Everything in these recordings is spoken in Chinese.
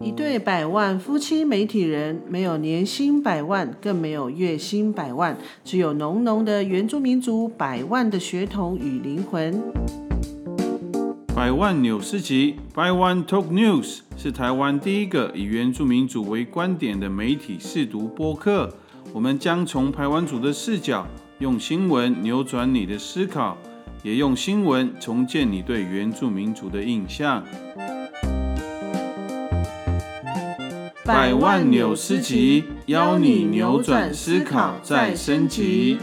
一对百万夫妻媒体人，没有年薪百万，更没有月薪百万，只有浓浓的原住民族百万的血统与灵魂。百万纽斯集 （By One Talk News） 是台湾第一个以原住民族为观点的媒体试读播客。我们将从台湾族的视角，用新闻扭转你的思考，也用新闻重建你对原住民族的印象。百万纽斯集，邀你扭转思考，再升级。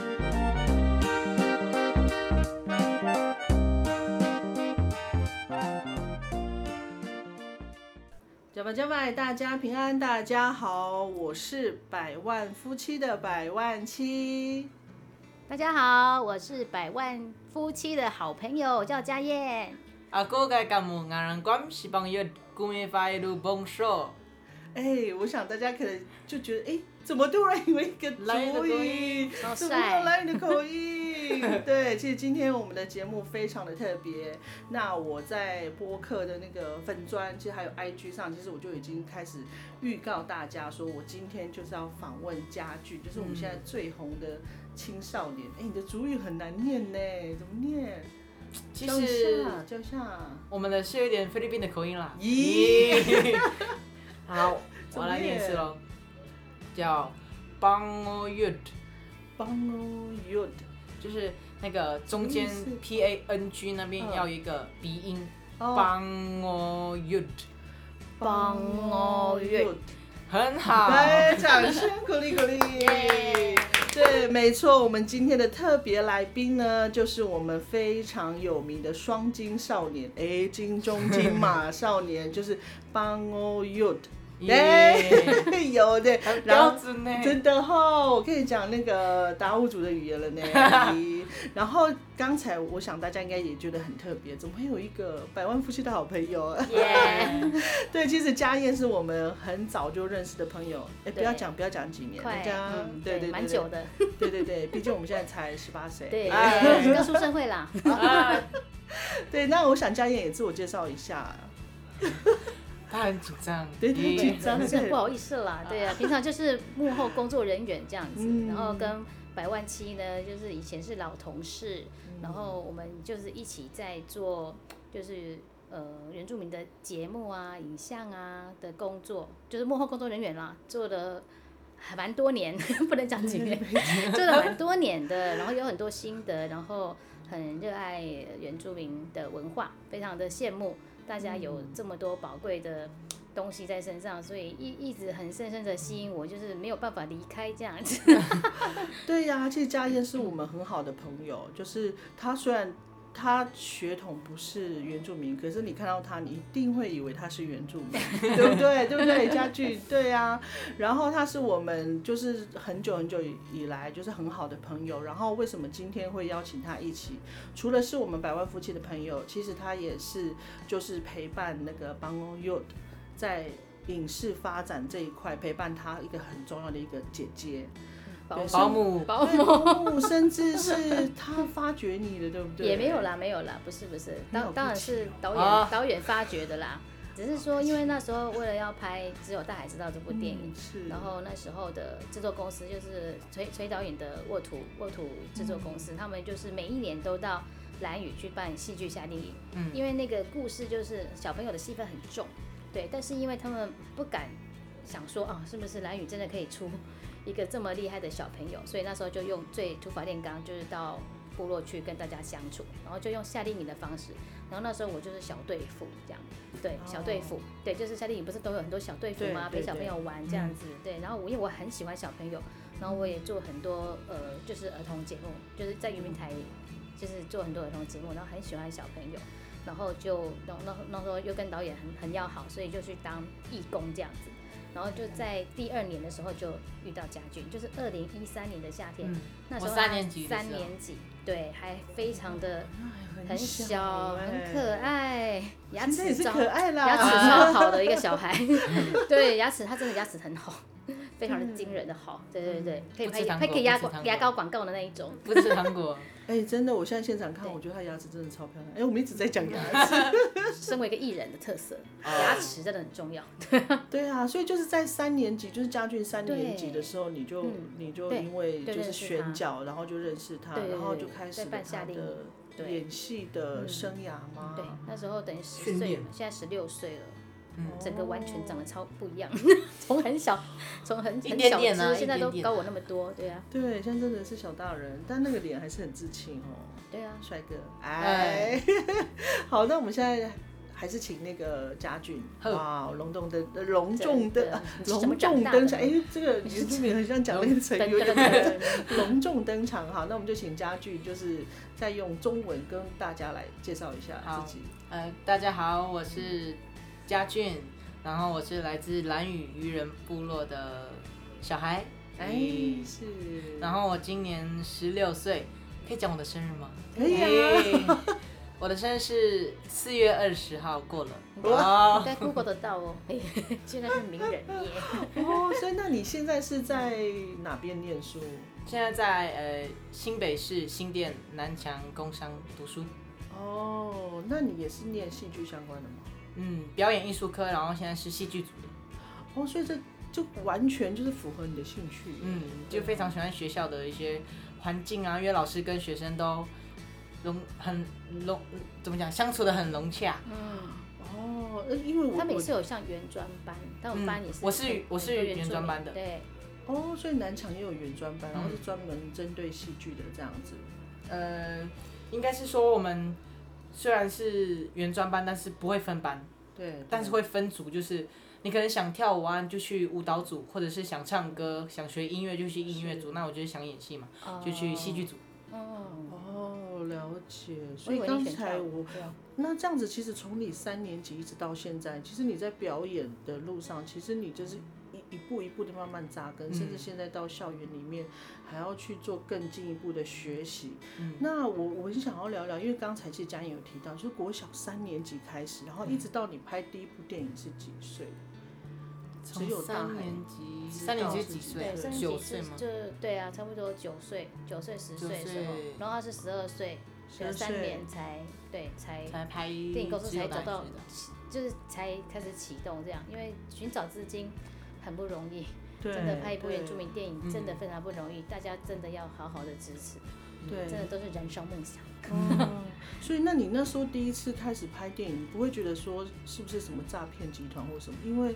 加拜加拜，大家平安，大家好，我是百万夫妻的百万妻。大家好，我是百万夫妻的好朋友，我叫嘉燕。阿哥嘅感恩阿人关是朋友，古面发一路蹦说。哎，我想大家可能就觉得，哎，怎么突然有一个主语，怎么又来你的口音？对，其实今天我们的节目非常的特别。那我在播客的那个粉砖，其实还有 IG 上，其实我就已经开始预告大家，说我今天就是要访问家具，就是我们现在最红的青少年。哎，你的主语很难念呢，怎么念？其实教下，我们的是有点菲律宾的口音啦。咦。好，我来念一次喽，叫 Bango Yud，Bango Yud，就是那个中间 P A N G 那边要一个鼻音，Bango Yud，Bango Yud，很好，来掌声鼓励鼓励。对，没错，我们今天的特别来宾呢，就是我们非常有名的双金少年，哎，金中金马少年，就是 Bang O Yud。对，有的，然后真的哈，我跟你讲那个达悟族的语言了呢。然后刚才我想大家应该也觉得很特别，怎么会有一个百万夫妻的好朋友？对，其实家燕是我们很早就认识的朋友。哎，不要讲，不要讲几年，人家对对蛮久的。对对对，毕竟我们现在才十八岁，对，刚出社会啦。对，那我想家燕也自我介绍一下。他很紧张，对，紧张，是不好意思啦。对啊，平常就是幕后工作人员这样子，然后跟百万七呢，就是以前是老同事，然后我们就是一起在做，就是呃原住民的节目啊、影像啊的工作，就是幕后工作人员啦，做了还蛮多年，不能讲几年，做了蛮多年的，然后有很多心得，然后很热爱原住民的文化，非常的羡慕。大家有这么多宝贵的东西在身上，所以一一直很深深的吸引我，就是没有办法离开这样子。对呀，其实嘉燕是我们很好的朋友，就是他虽然。他血统不是原住民，可是你看到他，你一定会以为他是原住民，对不对？对不对？家具，对啊。然后他是我们就是很久很久以来就是很好的朋友。然后为什么今天会邀请他一起？除了是我们百万夫妻的朋友，其实他也是就是陪伴那个邦欧 y o d 在影视发展这一块陪伴他一个很重要的一个姐姐。保姆，保姆，甚至是他发掘你的，对不对？也没有啦，没有啦，不是不是，当当然是导演导演发掘的啦。只是说，因为那时候为了要拍《只有大海知道》这部电影，然后那时候的制作公司就是崔崔导演的沃土沃土制作公司，他们就是每一年都到蓝宇去办戏剧夏令营。嗯，因为那个故事就是小朋友的戏份很重，对，但是因为他们不敢想说啊，是不是蓝宇真的可以出。一个这么厉害的小朋友，所以那时候就用最土法炼钢，就是到部落去跟大家相处，然后就用夏令营的方式。然后那时候我就是小队副这样，对，小队副，对，就是夏令营不是都有很多小队副吗？陪小朋友玩这样子，对。然后我因为我很喜欢小朋友，然后我也做很多呃，就是儿童节目，就是在渔民台，就是做很多儿童节目，然后很喜欢小朋友，然后就那那那时候又跟导演很很要好，所以就去当义工这样子。然后就在第二年的时候就遇到家俊，就是二零一三年的夏天，那时候三年级，三年级，对，还非常的很小，很可爱，牙齿超可爱啦，牙齿超好的一个小孩，对，牙齿他真的牙齿很好，非常的惊人的好，对对对，可以拍可以可以牙果不吃糖果牙膏广告的那一种。不吃糖果，哎、真的，我现在现场看，我觉得他牙齿真的超漂亮。哎、我们一直在讲牙齿。身为一个艺人的特色，哦牙齿真的很重要。对啊，所以就是在三年级，就是家俊三年级的时候，你就、嗯你就因为就是选角，然后就认识他，然后就开始了他办夏令营的演戏的嗯生涯吗？对，那时候等于十岁，现在十六岁了，嗯整个完全长得超不一样，从很小，从很很小点点啊。只，现在都高我那么多，对啊，对，现在真的是小大人，但那个脸还是很自信哦，对啊，帅哥。哎，好，那我们现在还是请那个家俊，好哇，隆重的隆重对的对怎么隆重登场，哎，这个原住民很像讲那个成语，有点 隆重登场。哈，那我们就请家俊，就是再用中文跟大家来介绍一下自己。呃，大家好，我是家俊，然后我是来自蓝雨渔人部落的小孩，哎，嗯是，然后我今年十六岁，可以讲我的生日吗？可以啊，哎我的生日是四月二十号过了，应哦，该 Google 得到哦，嘿 现在是名人耶，哦，所以那你现在是在哪边念书？现在在呃新北市新店南强工商读书，哦，那你也是念戏剧相关的吗？嗯，表演艺术科，然后现在是戏剧组的，哦，所以这就完全就是符合你的兴趣。嗯，就非常喜欢学校的一些环境啊，因为老师跟学生都融很融，怎么讲，相处的很融洽。嗯，哦，呃因为我他们也我是有像原专班，但我们班也是嗯我是我是原专班的对，哦，所以南厂也有原专班，然后是嗯专门针对戏剧的这样子。呃，应该是说我们虽然是原专班，但是不会分班，对，但是会分组，就是你可能想跳舞啊，就去舞蹈组，或者是想唱歌、想学音乐就去音乐组。那我就是想演戏嘛，就去戏剧组。哦，哦，了解。所以刚才我那这样子，其实从你三年级一直到现在，其实你在表演的路上，其实你就是一一步一步的慢慢扎根，甚至现在到校园里面还要去做更进一步的学习。嗯那我我很想要聊聊，因为刚才其实嘉颖有提到，就是国小三年级开始，然后一直到你拍第一部电影是几岁？只有三年级，三年级是几岁对，三？年级九岁吗？是就对啊，差不多九岁，九岁十岁的时候，然后他是十二岁，隔12三年才对才才拍电影公司才找到就是才开始启动这样，因为寻找资金很不容易，真的拍一部原住对民电影嗯真的非常不容易，大家真的要好好的支持，对，真的都是燃烧梦想。哦，所以那你那时候第一次开始拍电影，不会觉得说是不是什么诈骗集团或什么？因为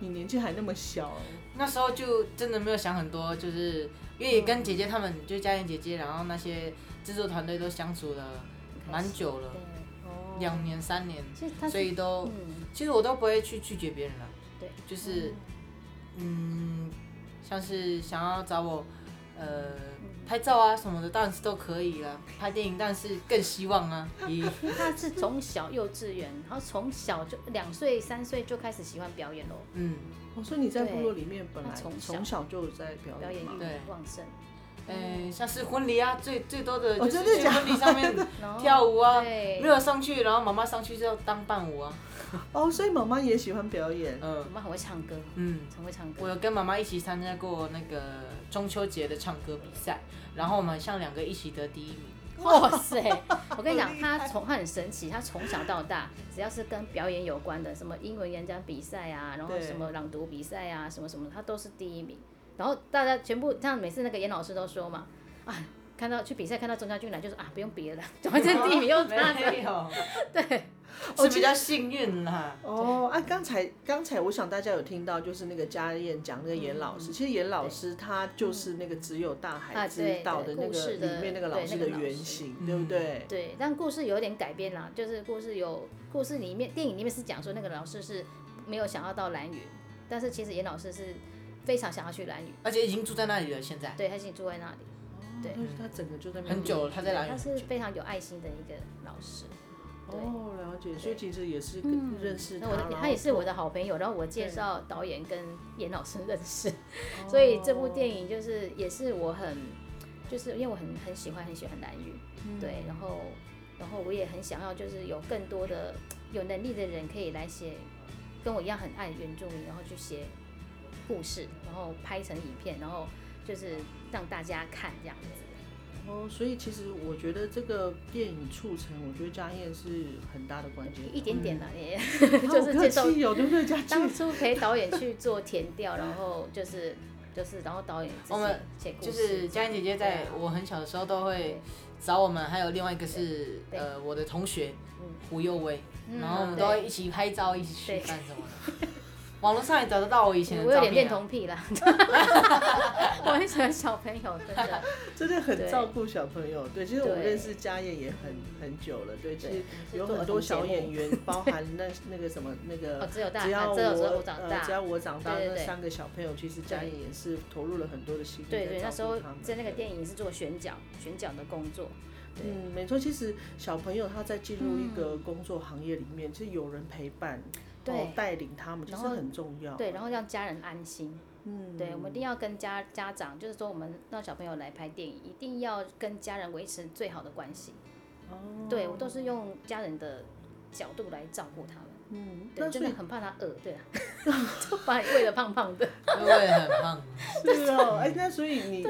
你年纪还那么小，那时候就真的没有想很多，就是因为跟姐姐她们，就嘉妍姐姐，然后那些制作团队都相处了蛮久了，两年三年，所以都嗯，其实我都不会去拒绝别人了，对，就是嗯，像是想要找我呃拍照啊什么的，当然是都可以了。拍电影，但是更希望啊，咦，他是从小幼稚园，然后从小就两岁三岁就开始喜欢表演喽，嗯，我说你在部落里面本来从小从小就有在表表演欲演嘛？对。旺盛，呃，像是婚礼啊，最最多的哦就是真的假的婚礼上面跳舞啊，对没有上去，然后妈妈上去就当伴舞啊，哦，所以妈妈也喜欢表演。嗯妈妈很会唱歌，嗯。很会唱歌我，有跟妈妈一起参加过那个中秋节的唱歌比赛，然后我们像两个一起得第一名。哇塞！我跟你讲，他从他很神奇，他从小到大，只要是跟表演有关的，什么英文演讲比赛啊，然后什么朗读比赛啊，什么什么，他都是第一名。然后大家全部，像每次那个严老师都说嘛，啊，看到去比赛看到钟家俊来，就说啊，不用比了，总之第一名又是他的。没有，对，是比较幸运啦。哦，啊，刚才刚才我想大家有听到，就是那个家燕讲那个严老师，其实严老师他就是那个只有大海知道的那个故事的里面那个老对师的原型，嗯对不对？对，但故事有点改编啦，就是故事有故事里面电影里面是讲说那个老师是没有想要到蓝雨，但是其实严老师是非常想要去蓝屿，而且已经住在那里了，现在。对，他已经住在那里，对。但是他整个就在那边很久了，他在哪里他？是非常有爱心的一个老师。对。哦，了解，所以其实也是认识他，那我的他也是我的好朋友，然后我介绍导演跟严老师认识，所以这部电影就是也是我很，就是因为我很很喜欢很喜欢蓝屿，对，然后然后我也很想要就是有更多的有能力的人可以来写，跟我一样很爱原住民，然后去写故事，然后拍成影片，然后就是让大家看这样子。哦，所以其实我觉得这个电影促成，我觉得家燕是很大的关键。一点点啦，也 就是接受有对不对？当初陪导演去做填调，然后就是就是然后导演我们就是家燕姐姐在我很小的时候都会找我们，还有另外一个是呃我的同学胡佑威，然后我们都会一起拍照，一起吃饭什么的。网络上也找得到我以前的我有点恋童癖啦，我很喜欢小朋友，真的，真的很照顾小朋友。对，其实我认识家燕也很很久了。对，其实有很多小演员，包含那那个什么那个，只要只要我长大，只要我长大，那三个小朋友，其实家燕也是投入了很多的心力。对对，那时候在那个电影是做选角选角的工作。嗯，没错，其实小朋友他在进入一个工作行业里面，其实有人陪伴。对，带领他们就是很重要。对，然后让家人安心。嗯，对，我们一定要跟家家长，就是说我们让小朋友来拍电影，一定要跟家人维持最好的关系。哦。对我都是用家人的角度来照顾他们。嗯。对，真的很怕他饿，对啊。就把你喂的胖胖的。喂得很胖。是哦，哎，那所以你，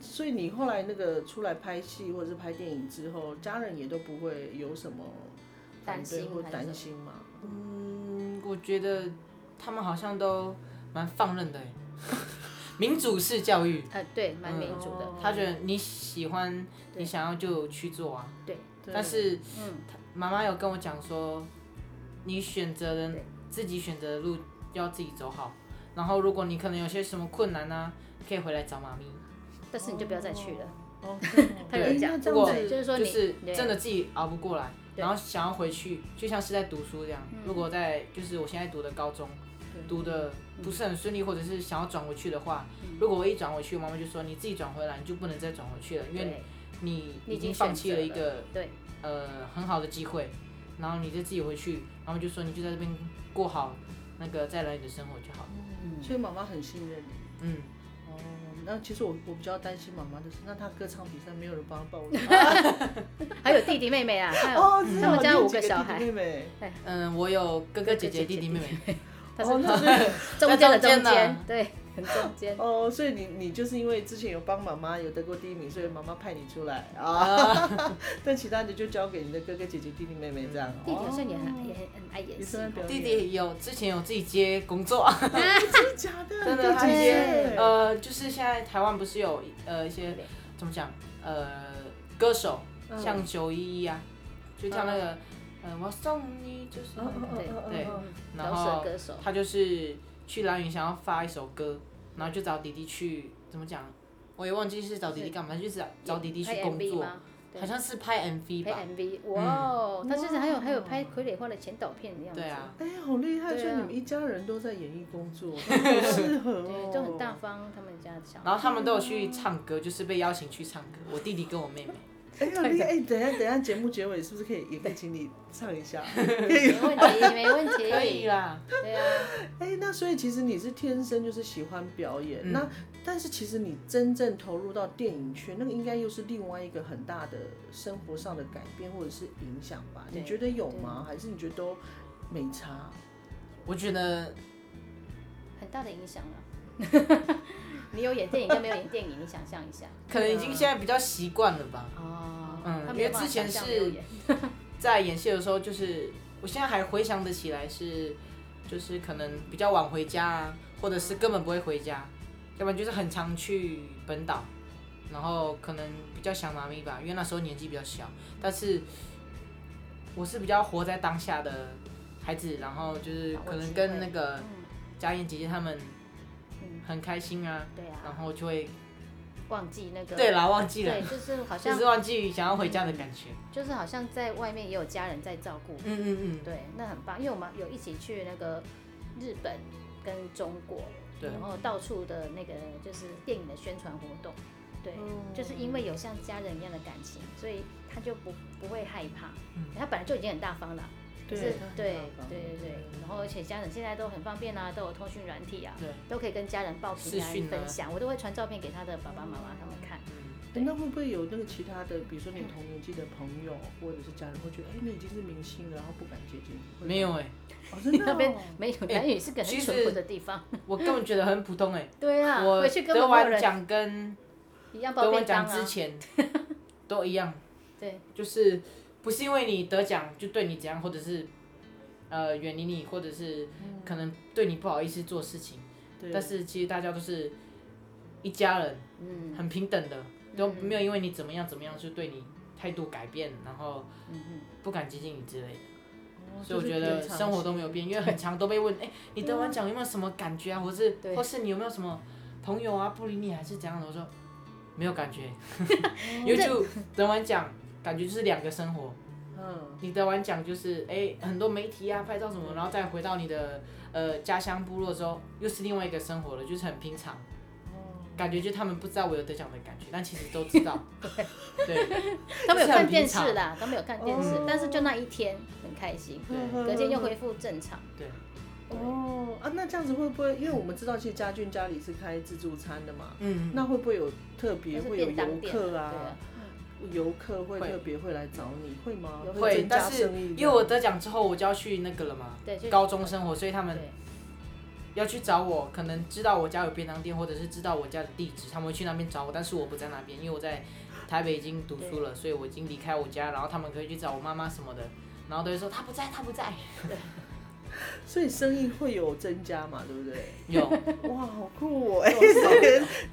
所以你后来那个出来拍戏或者是拍电影之后，家人也都不会有什么担心或担心吗？嗯。我觉得他们好像都蛮放任的，民主式教育。呃，对，蛮民主的。他觉得你喜欢，你想要就去做啊。对。但是，嗯，妈妈有跟我讲说，你选择的自己选择的路要自己走好。然后，如果你可能有些什么困难呢，可以回来找妈咪。但是你就不要再去了。哦。他有讲，如果就是说，就是真的自己熬不过来。然后想要回去，就像是在读书这样。如果在就是我现在读的高中，读的不是很顺利，或者是想要转回去的话，如果我一转回去，妈妈就说你自己转回来，你就不能再转回去了，因为你已经放弃了一个对呃很好的机会。然后你再自己回去，妈妈就说你就在这边过好那个再来你的生活就好了。所以妈妈很信任你。嗯。那其实我我比较担心妈妈的是，那她歌唱比赛没有人帮她报名，还有弟弟妹妹啊，哦，他们家五个小孩，妹妹？嗯，我有哥哥姐姐弟弟妹妹，他是中间的中间，对。很中间哦，所以你你就是因为之前有帮妈妈有得过第一名，所以妈妈派你出来啊。但其他的就交给你的哥哥姐姐、弟弟妹妹这样。弟弟好像也很也很很爱演戏。弟弟有之前有自己接工作。真的假的？真的他接呃，就是现在台湾不是有呃一些怎么讲呃歌手，像九一一啊，就像那个嗯我送你就是对对，然后他就是。去蓝雨想要发一首歌，然后就找弟弟去怎么讲？我也忘记是找弟弟干嘛，就是找弟弟去工作，好像是拍 MV 吧。拍 MV，哇！他甚至还有还有拍傀儡花的前导片的样子。对啊。哎，好厉害！所以你们一家人都在演艺工作，很适合哦。对，就很大方，他们家的小。然后他们都有去唱歌，就是被邀请去唱歌。我弟弟跟我妹妹。哎呦，你哎，等下等下，节目结尾是不是可以也可以请你唱一下？没问题，没问题，可以啦。对啊。哎，那所以其实你是天生就是喜欢表演，那但是其实你真正投入到电影圈，那个应该又是另外一个很大的生活上的改变或者是影响吧？你觉得有吗？还是你觉得都没差？我觉得很大的影响啊。你有演电影跟没有演电影，你想象一下。可能已经现在比较习惯了吧。哦。嗯，因为之前是在演戏的时候，就是我现在还回想得起来，是就是可能比较晚回家啊，或者是根本不会回家，要不然就是很常去本岛，然后可能比较想妈咪吧，因为那时候年纪比较小。但是我是比较活在当下的孩子，然后就是可能跟那个嘉燕姐姐他们。很开心啊，对啊，然后就会忘记那个，对啦，忘记了，对，就是好像就是忘记想要回家的感觉，就是好像在外面也有家人在照顾，嗯嗯嗯，对，那很棒，因为我们有一起去那个日本跟中国，对，然后到处的那个就是电影的宣传活动，对，就是因为有像家人一样的感情，所以他就不不会害怕，他本来就已经很大方了。是，对对对对，然后而且家人现在都很方便啊，都有通讯软体啊，都可以跟家人报平安分享，我都会传照片给他的爸爸妈妈他们看。那会不会有那个其他的，比如说你同年纪的朋友或者是家人会觉得，哎，你已经是明星了，然后不敢接近？没有哎，那边没有南语是个很淳朴的地方。我根本觉得很普通哎。对啊，我回去得完奖跟一样得完奖之前都一样。对，就是不是因为你得奖就对你怎样，或者是呃远离你，或者是可能对你不好意思做事情。但是其实大家都是一家人，嗯，很平等的，都没有因为你怎么样怎么样就对你态度改变，然后不敢接近你之类的。所以我觉得生活都没有变，因为很长都被问，哎，你得完奖有没有什么感觉啊？或是或是你有没有什么朋友啊不理你还是怎样的？我说没有感觉，因为就得完奖。感觉就是两个生活，嗯，你得完奖就是哎，很多媒体啊拍照什么，然后再回到你的呃家乡部落之后，又是另外一个生活了，就是很平常，感觉就他们不知道我有得奖的感觉，但其实都知道，对，他们 有看电视啦，他们有看电视，但是就那一天很开心，对，隔天又恢复正常，对，哦啊，那这样子会不会？因为我们知道其实家俊家里是开自助餐的嘛，嗯，那会不会有特别会有游客啊？游客会特别会来找你，会吗？会，但是因为我得奖之后，我就要去那个了嘛，高中生活，所以他们要去找我，可能知道我家有便当店，或者是知道我家的地址，他们会去那边找我。但是我不在那边，因为我在台北已经读书了，所以我已经离开我家，然后他们可以去找我妈妈什么的，然后都会说他不在，他不在。所以生意会有增加嘛，对不对？有，哇，好酷哦！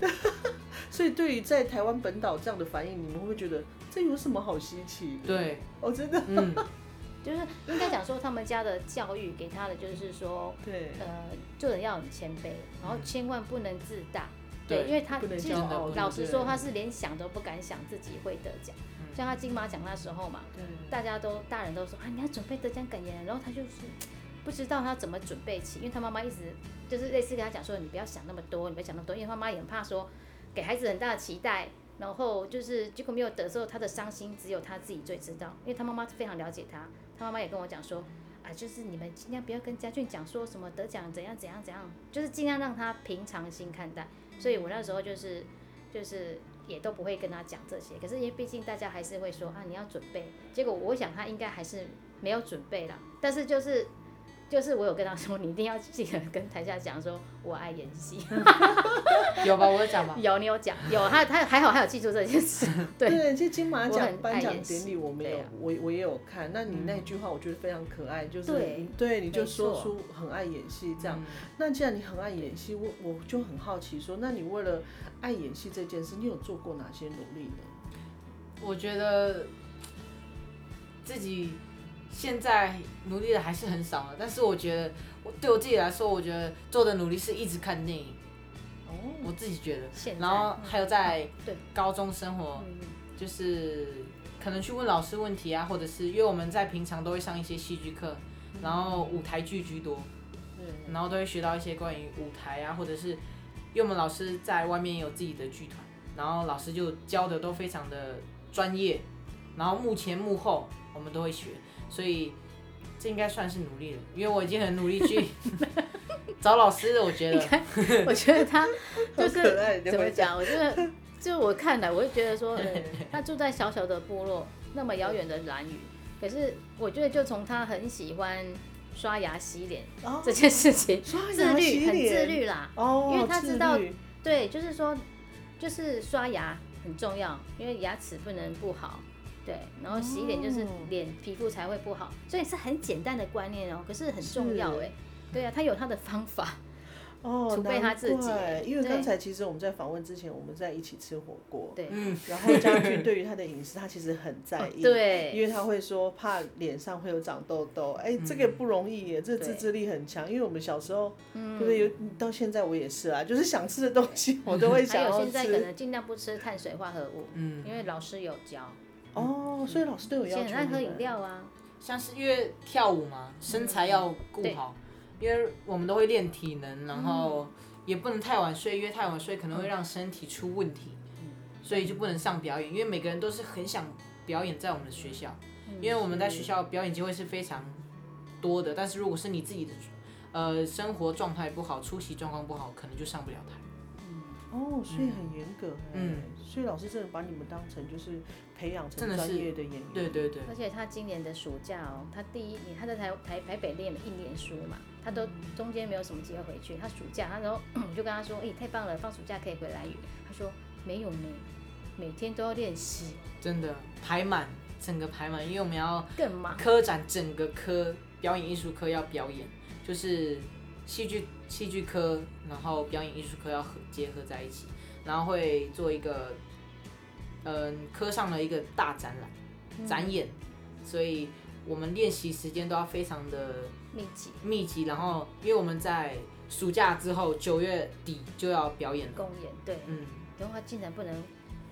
所以对于在台湾本岛这样的反应，你们会觉得这有什么好稀奇？对，哦，真的，嗯，就是应该讲说他们家的教育给他的就是说，对，呃，做人要很谦卑，然后千万不能自大，对，因为他其实老实说他是连想都不敢想自己会得奖，像他金马奖那时候嘛，大家都大人都说啊你要准备得奖感言，然后他就是不知道他怎么准备起，因为他妈妈一直就是类似跟他讲说你不要想那么多，你不要想那么多，因为他妈也很怕说。给孩子很大的期待，然后就是结果没有得之后，他的伤心只有他自己最知道，因为他妈妈非常了解他，他妈妈也跟我讲说，啊，就是你们尽量不要跟家俊讲说什么得奖怎样怎样怎样，就是尽量让他平常心看待。所以我那时候就是就是也都不会跟他讲这些，可是因为毕竟大家还是会说啊你要准备，结果我想他应该还是没有准备了，但是就是。就是我有跟他说，你一定要记得跟台下讲说，我爱演戏。有吧？我有讲吧？有，你有讲，有他他还好，他有记住这件事。对，其实金马奖颁奖典礼我没有，我我也有看。那你那句话我觉得非常可爱，就是对，你就说出很爱演戏这样。那既然你很爱演戏，我我就很好奇说，那你为了爱演戏这件事，你有做过哪些努力呢？我觉得自己。现在努力的还是很少了，但是我觉得，我对我自己来说，我觉得做的努力是一直看电影。哦，我自己觉得。然后还有在高中生活，就是可能去问老师问题啊，或者是因为我们在平常都会上一些戏剧课，然后舞台剧居多。然后都会学到一些关于舞台啊，或者是因为我们老师在外面有自己的剧团，然后老师就教的都非常的专业，然后幕前幕后我们都会学。所以这应该算是努力了，因为我已经很努力去 找老师了。我觉得，我觉得他 就是怎么讲？我觉得就我看来，我就觉得说，他住在小小的部落，那么遥远的蓝屿，可是我觉得就从他很喜欢刷牙洗脸这件事情，自律很自律啦。哦，因为他知道，对，就是说，就是刷牙很重要，因为牙齿不能不好。对，然后洗脸就是脸皮肤才会不好，所以是很简单的观念哦，可是很重要哎。对啊，他有他的方法哦，除非他自己。因为刚才其实我们在访问之前，我们在一起吃火锅，对，嗯，然后 家俊对于他的饮食，他其实很在意，对，因为他会说怕脸上会有长痘痘，哎，这个不容易耶，这自制力很强。因为我们小时候，对不对？有到现在我也是啊，就是想吃的东西我都会 想要吃。现在可能尽量不吃碳水化合物，嗯，因为老师有教。哦，所以老师都有要求。很爱喝饮料啊，像是因为跳舞嘛，身材要顾好，因为我们都会练体能，然后也不能太晚睡，因为太晚睡可能会让身体出问题，所以就不能上表演。因为每个人都是很想表演在我们的学校，因为我们在学校表演机会是非常多的，但是如果是你自己的呃生活状态不好，出席状况不好，可能就上不了台。哦，所以很严格，嗯，所以老师真的把你们当成就是培养成专业的演员，对对对。而且他今年的暑假哦，他第一年他在台台台北练了一年书嘛，他都中间没有什么机会回去。他暑假，他说我就跟他说，哎，太棒了，放暑假可以回来。他说没有呢，每天都要练习，真的排满，整个排满，因为我们要更忙，科展整个科表演艺术科要表演，就是戏剧。戏剧科，然后表演艺术科要合结合在一起，然后会做一个，嗯，科上的一个大展览展演，所以我们练习时间都要非常的密集密集。然后，因为我们在暑假之后九月底就要表演公演，对，嗯，然后他竟然不能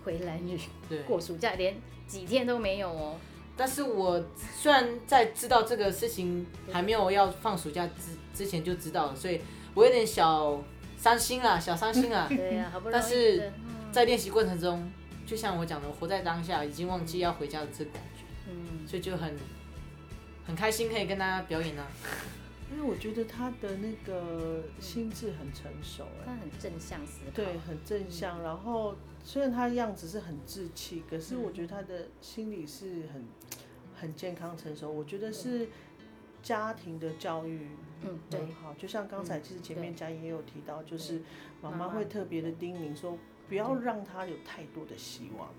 回来女对过暑假，连几天都没有哦。但是我虽然在知道这个事情还没有要放暑假之之前就知道了，所以。我有点小伤心啊，小伤心啊。对呀，好不容易。但是在练习过程中，就像我讲的，活在当下，已经忘记要回家的这个感觉。嗯。所以就很很开心，可以跟大家表演呢。因为我觉得他的那个心智很成熟，他很正向思考。对，很正向。然后虽然他样子是很稚气，可是我觉得他的心理是很很健康成熟。我觉得是家庭的教育。嗯，对，好，就像刚才其实前面嘉怡也有提到，就是妈妈会特别的叮咛说，不要让他有太多的希望，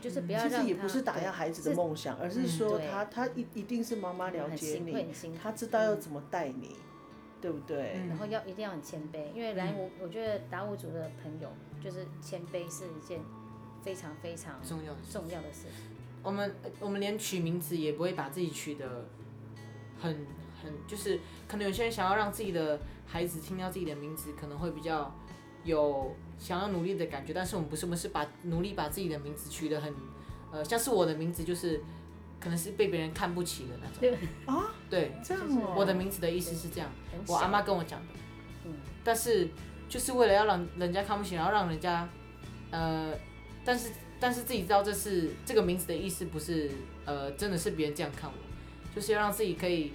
就是不要其实也不是打压孩子的梦想，而是说他他一一定是妈妈了解你，他知道要怎么带你，对不对？然后要一定要很谦卑，因为来我，我觉得打舞组的朋友就是谦卑是一件非常非常重要重要的事情。我们我们连取名字也不会把自己取的很。很就是可能有些人想要让自己的孩子听到自己的名字，可能会比较有想要努力的感觉。但是我们不是，我们是把努力把自己的名字取得很，呃，像是我的名字就是可能是被别人看不起的那种。对啊，对，这样我的名字的意思是这样，我阿妈跟我讲的。嗯。但是就是为了要让人家看不起，然后让人家，呃，但是但是自己知道这是这个名字的意思不是，呃，真的是别人这样看我，就是要让自己可以。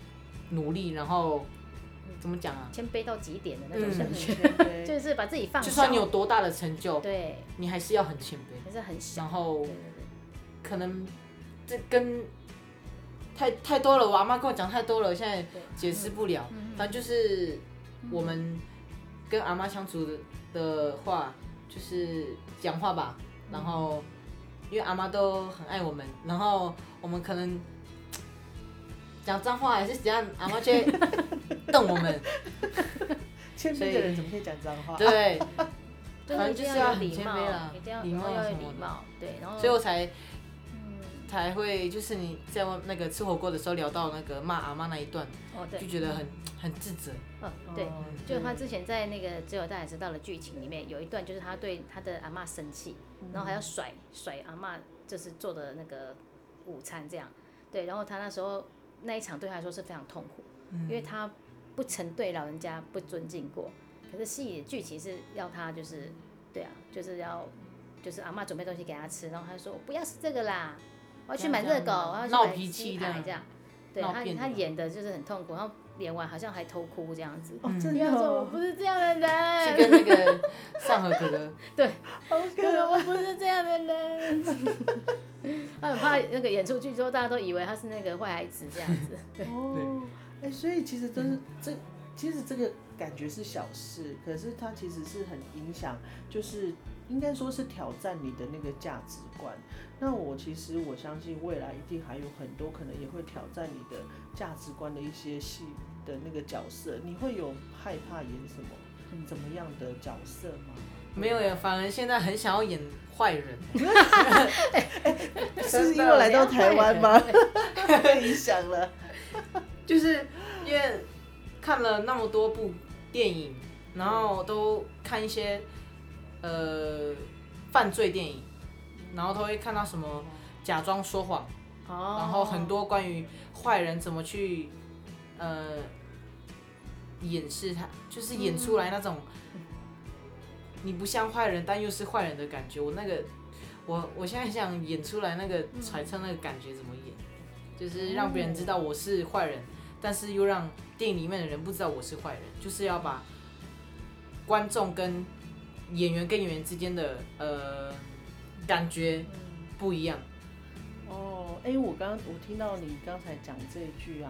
努力，然后怎么讲啊？谦卑到极点的那种感觉，就是把自己放。就算你有多大的成就，对，你还是要很谦卑，还是很小。然后，可能这跟太太多了，我阿妈跟我讲太多了，现在解释不了。反正就是我们跟阿妈相处的的话，就是讲话吧。然后，因为阿妈都很爱我们，然后我们可能。讲脏话还是怎样？阿妈却瞪我们。谦卑的人怎么可以讲脏话？对，反正就是要礼貌，一定要礼貌要有礼貌。对，然后所以我才，才会就是你在那个吃火锅的时候聊到那个骂阿妈那一段，哦对，就觉得很很自责。嗯，对，就他之前在那个《只有大家知道》的剧情里面有一段，就是他对他的阿妈生气，然后还要甩甩阿妈，就是做的那个午餐这样。对，然后他那时候。那一场对他来说是非常痛苦，因为他不曾对老人家不尊敬过。可是戏里剧情是要他就是，对啊，就是要，就是阿妈准备东西给他吃，然后他说我不要吃这个啦，我要去买热狗，我要去买鸡排这样。对他他演的就是很痛苦，然后演完好像还偷哭这样子。哦，真的，我不是这样的人。是跟那个上河哥哥。对，我不是这样的人。他很怕那个演出去之后，大家都以为他是那个坏孩子这样子。对哦，哎，所以其实都是这，其实这个感觉是小事，可是它其实是很影响，就是应该说是挑战你的那个价值观。那我其实我相信未来一定还有很多可能也会挑战你的价值观的一些戏的那个角色。你会有害怕演什么怎么样的角色吗？没有呀，反而现在很想要演坏人。是因为来到台湾吗？被 影响了。就是因为看了那么多部电影，然后都看一些呃犯罪电影，然后都会看到什么假装说谎，然后很多关于坏人怎么去呃掩饰他，就是演出来那种。你不像坏人，但又是坏人的感觉。我那个，我我现在想演出来那个揣测那个感觉怎么演，就是让别人知道我是坏人，但是又让电影里面的人不知道我是坏人，就是要把观众跟演员跟演员之间的呃感觉不一样。哦，哎，我刚我听到你刚才讲这一句啊，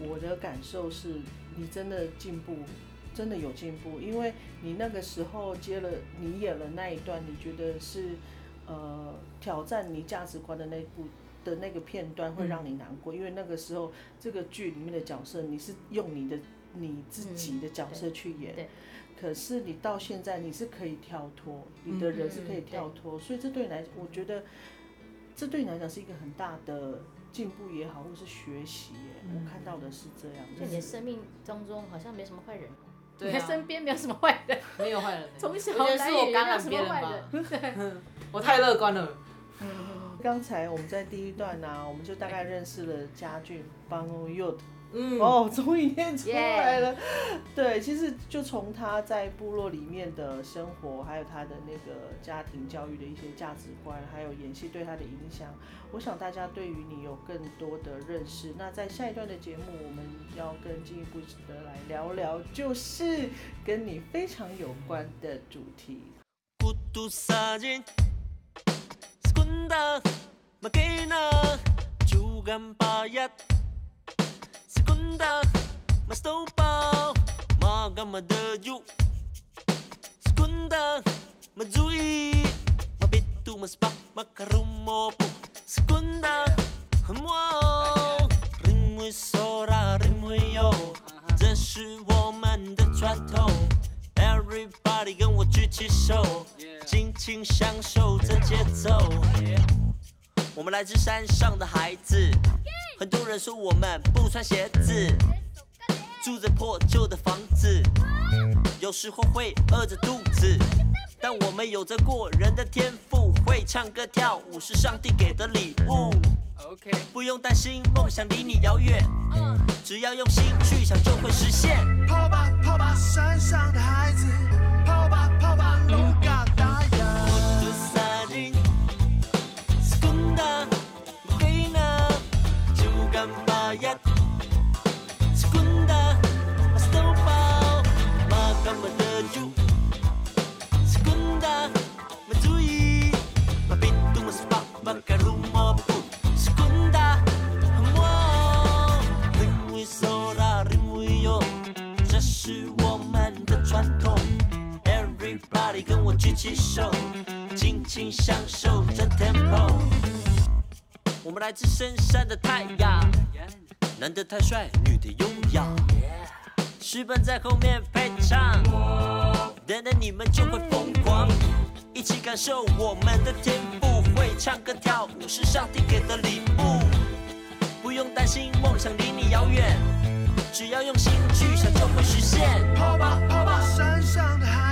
我的感受是你真的进步，真的有进步，因为你那个时候接了你演了那一段，你觉得是呃挑战你价值观的那部的那个片段会让你难过，因为那个时候这个剧里面的角色你是用你的你自己的角色去演，可是你到现在你是可以跳脱，你的人是可以跳脱，所以这对你来，我觉得。这对你来讲是一个很大的进步也好，或是学习耶。我看到的是这样。在你的生命当中好像没什么坏人，对啊，身边没有什么坏人，没有坏人。从小来也没有什么坏人。我太乐观了。刚才我们在第一段呢，我们就大概认识了家俊帮佑。嗯哦，终于念出来了。对，其实就从他在部落里面的生活，还有他的那个家庭教育的一些价值观，还有演戏对他的影响，我想大家对于你有更多的认识。那在下一段的节目，我们要更进一步的来聊聊，就是跟你非常有关的主题。Segunda, mas estou pau Magama deju Segunda, mazui Mabitu mas pak makarumo po Segunda, hamwao Rimui sora, rimui yo 这是我们的传统 Everybody 跟我举起手尽情享受这节奏。我们来自山上的孩子很多人说我们不穿鞋子，住着破旧的房子，有时候会饿着肚子，但我们有着过人的天赋，会唱歌跳舞是上帝给的礼物。OK，不用担心梦想离你遥远，只要用心去想就会实现。跑吧跑吧，山上的孩子，来自深山的太阳。男的太帅，女的优雅，诗本在后面陪唱，等等你们就会疯狂，一起感受我们的天赋，会唱歌跳舞是上帝给的礼物，不用担心梦想离你遥远，只要用心去想就会实现。跑吧跑吧，山上的海。